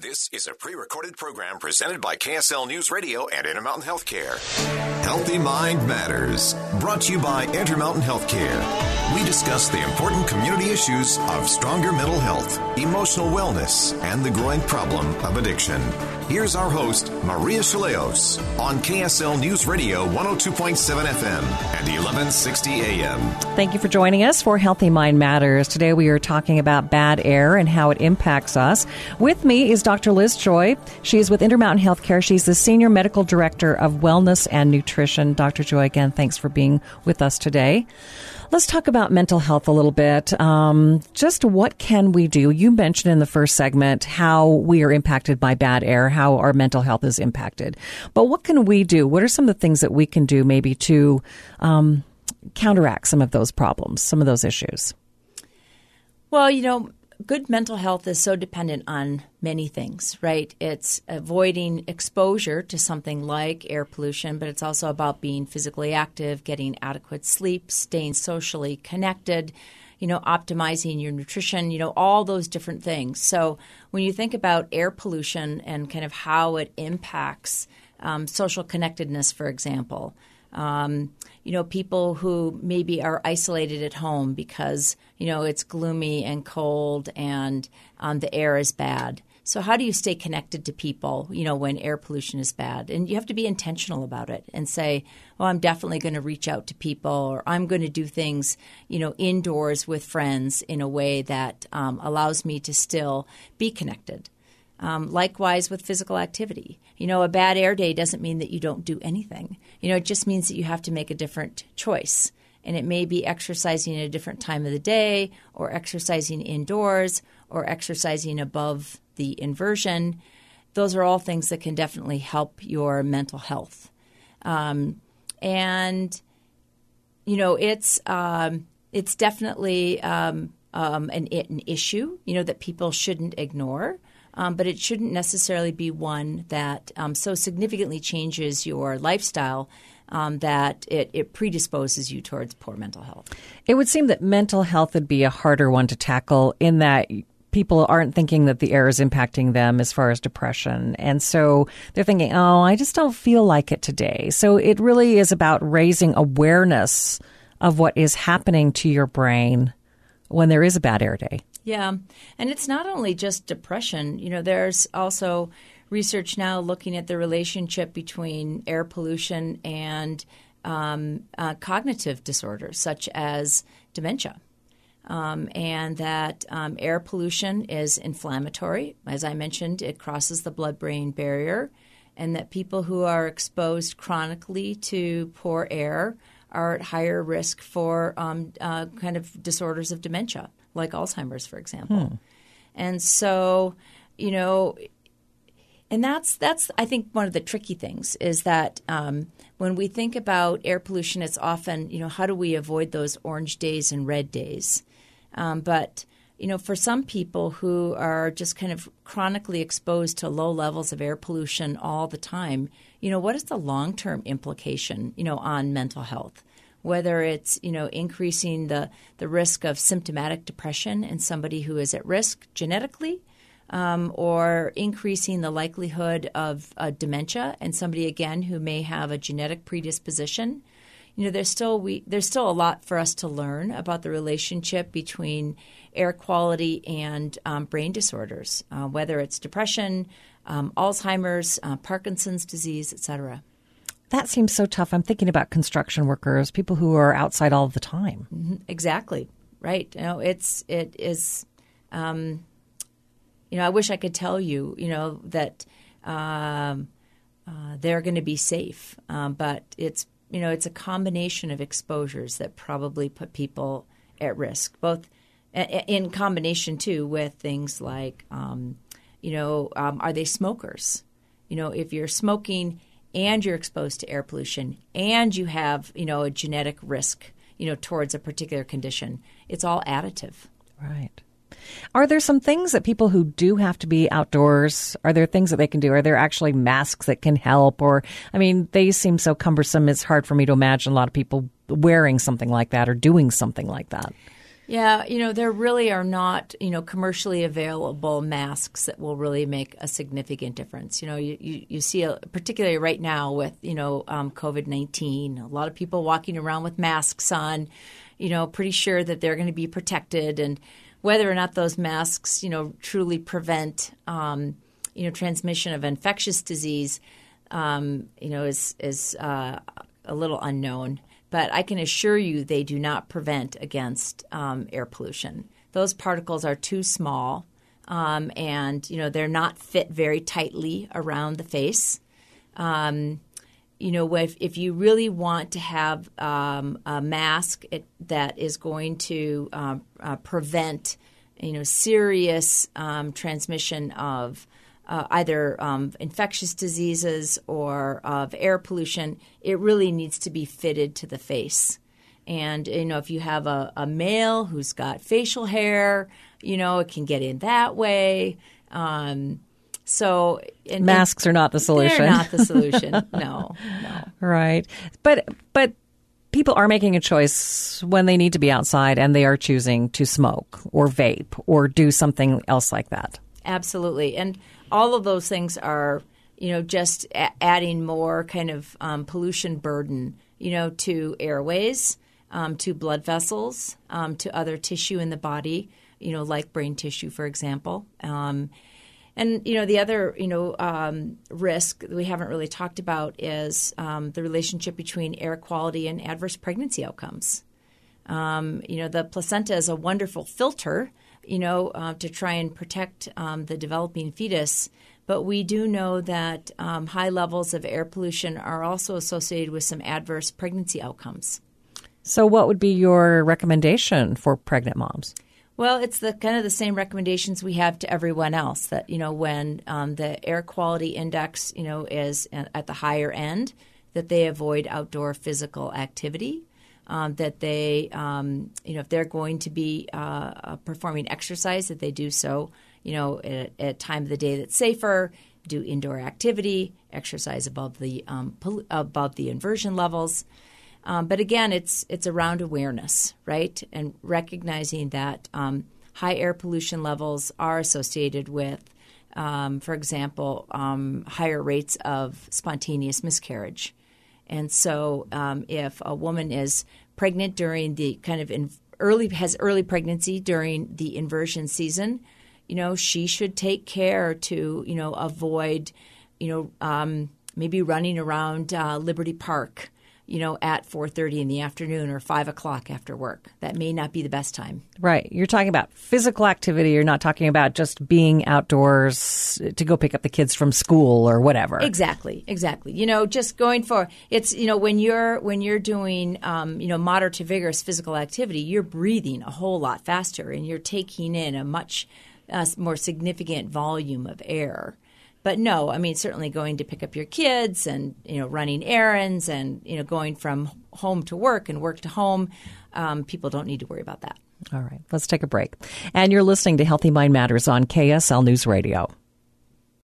This is a pre recorded program presented by KSL News Radio and Intermountain Healthcare. Healthy Mind Matters, brought to you by Intermountain Healthcare. We discuss the important community issues of stronger mental health, emotional wellness, and the growing problem of addiction. Here's our host, Maria Shilaos, on KSL News Radio 102.7 FM and 1160 AM. Thank you for joining us for Healthy Mind Matters. Today we are talking about bad air and how it impacts us. With me is Dr. Liz Joy. She is with Intermountain Healthcare. She's the Senior Medical Director of Wellness and Nutrition. Dr. Joy, again, thanks for being with us today. Let's talk about mental health a little bit. Um, just what can we do? You mentioned in the first segment how we are impacted by bad air, how our mental health is impacted. But what can we do? What are some of the things that we can do maybe to um, counteract some of those problems, some of those issues? Well, you know, good mental health is so dependent on many things, right? It's avoiding exposure to something like air pollution, but it's also about being physically active, getting adequate sleep, staying socially connected, you know, optimizing your nutrition, you know, all those different things. So when you think about air pollution and kind of how it impacts um, social connectedness, for example, um, you know, people who maybe are isolated at home because, you know, it's gloomy and cold and um, the air is bad. So, how do you stay connected to people, you know, when air pollution is bad? And you have to be intentional about it and say, well, I'm definitely going to reach out to people or I'm going to do things, you know, indoors with friends in a way that um, allows me to still be connected. Um, likewise with physical activity. You know, a bad air day doesn't mean that you don't do anything. You know, it just means that you have to make a different choice. And it may be exercising at a different time of the day, or exercising indoors, or exercising above the inversion. Those are all things that can definitely help your mental health. Um, and, you know, it's, um, it's definitely um, um an, an issue, you know, that people shouldn't ignore um, but it shouldn't necessarily be one that um, so significantly changes your lifestyle um, that it, it, predisposes you towards poor mental health. It would seem that mental health would be a harder one to tackle in that people aren't thinking that the air is impacting them as far as depression. And so they're thinking, oh, I just don't feel like it today. So it really is about raising awareness of what is happening to your brain when there is a bad air day. Yeah. And it's not only just depression, you know, there's also research now looking at the relationship between air pollution and um, uh, cognitive disorders such as dementia. Um, and that um, air pollution is inflammatory. As I mentioned, it crosses the blood brain barrier, and that people who are exposed chronically to poor air are at higher risk for um, uh, kind of disorders of dementia like Alzheimer's, for example. Hmm. And so, you know, and that's that's I think one of the tricky things is that um, when we think about air pollution, it's often you know how do we avoid those orange days and red days, um, but you know for some people who are just kind of chronically exposed to low levels of air pollution all the time, you know what is the long term implication you know on mental health? whether it's you know increasing the the risk of symptomatic depression in somebody who is at risk genetically, um, or increasing the likelihood of uh, dementia in somebody again who may have a genetic predisposition. You know, there's still we there's still a lot for us to learn about the relationship between air quality and um, brain disorders, uh, whether it's depression, um, Alzheimer's, uh, Parkinson's disease, et cetera that seems so tough. I'm thinking about construction workers, people who are outside all the time. Mm-hmm. Exactly. Right. You know, it's it is. Um, you know, I wish I could tell you, you know, that um, uh, they're going to be safe, um, but it's you know, it's a combination of exposures that probably put people at risk, both in combination too with things like, um, you know, um, are they smokers? You know, if you're smoking and you're exposed to air pollution and you have, you know, a genetic risk, you know, towards a particular condition, it's all additive. Right. Are there some things that people who do have to be outdoors, are there things that they can do? Are there actually masks that can help? Or, I mean, they seem so cumbersome, it's hard for me to imagine a lot of people wearing something like that or doing something like that. Yeah, you know, there really are not, you know, commercially available masks that will really make a significant difference. You know, you, you, you see, a, particularly right now with, you know, um, COVID 19, a lot of people walking around with masks on, you know, pretty sure that they're going to be protected. And whether or not those masks, you know, truly prevent, um, you know, transmission of infectious disease, um, you know, is, is uh, a little unknown but I can assure you they do not prevent against um, air pollution. Those particles are too small, um, and you know they're not fit very tightly around the face. Um, you know, if, if you really want to have um, a mask it, that is going to um, uh, prevent, you know, serious um, transmission of uh, either um, infectious diseases or of air pollution, it really needs to be fitted to the face. And you know, if you have a, a male who's got facial hair, you know, it can get in that way. Um, so and, masks are not the solution. They're not the solution. no, no. Right, but but people are making a choice when they need to be outside and they are choosing to smoke or vape or do something else like that. Absolutely, and all of those things are, you know, just a- adding more kind of um, pollution burden, you know, to airways, um, to blood vessels, um, to other tissue in the body, you know, like brain tissue, for example. And you know the other you know um, risk that we haven't really talked about is um, the relationship between air quality and adverse pregnancy outcomes. Um, you know the placenta is a wonderful filter you know, uh, to try and protect um, the developing fetus. But we do know that um, high levels of air pollution are also associated with some adverse pregnancy outcomes. So, what would be your recommendation for pregnant moms? Well, it's the kind of the same recommendations we have to everyone else. That you know, when um, the air quality index, you know, is at the higher end, that they avoid outdoor physical activity um, that they, um, you know, if they're going to be uh, performing exercise, that they do so, you know, at, at, a time of the day that's safer. Do indoor activity, exercise above the um, pol- above the inversion levels. Um, but again, it's it's around awareness, right, and recognizing that um, high air pollution levels are associated with um, for example, um, higher rates of spontaneous miscarriage. And so, um, if a woman is pregnant during the kind of in early has early pregnancy during the inversion season, you know, she should take care to you know avoid, you know, um, maybe running around uh, Liberty Park you know, at 4.30 in the afternoon or 5 o'clock after work. That may not be the best time. Right. You're talking about physical activity. You're not talking about just being outdoors to go pick up the kids from school or whatever. Exactly. Exactly. You know, just going for it's, you know, when you're, when you're doing, um, you know, moderate to vigorous physical activity, you're breathing a whole lot faster and you're taking in a much uh, more significant volume of air. But no, I mean certainly going to pick up your kids and you know running errands and you know going from home to work and work to home. Um, people don't need to worry about that. All right, let's take a break. And you're listening to Healthy Mind Matters on KSL News Radio.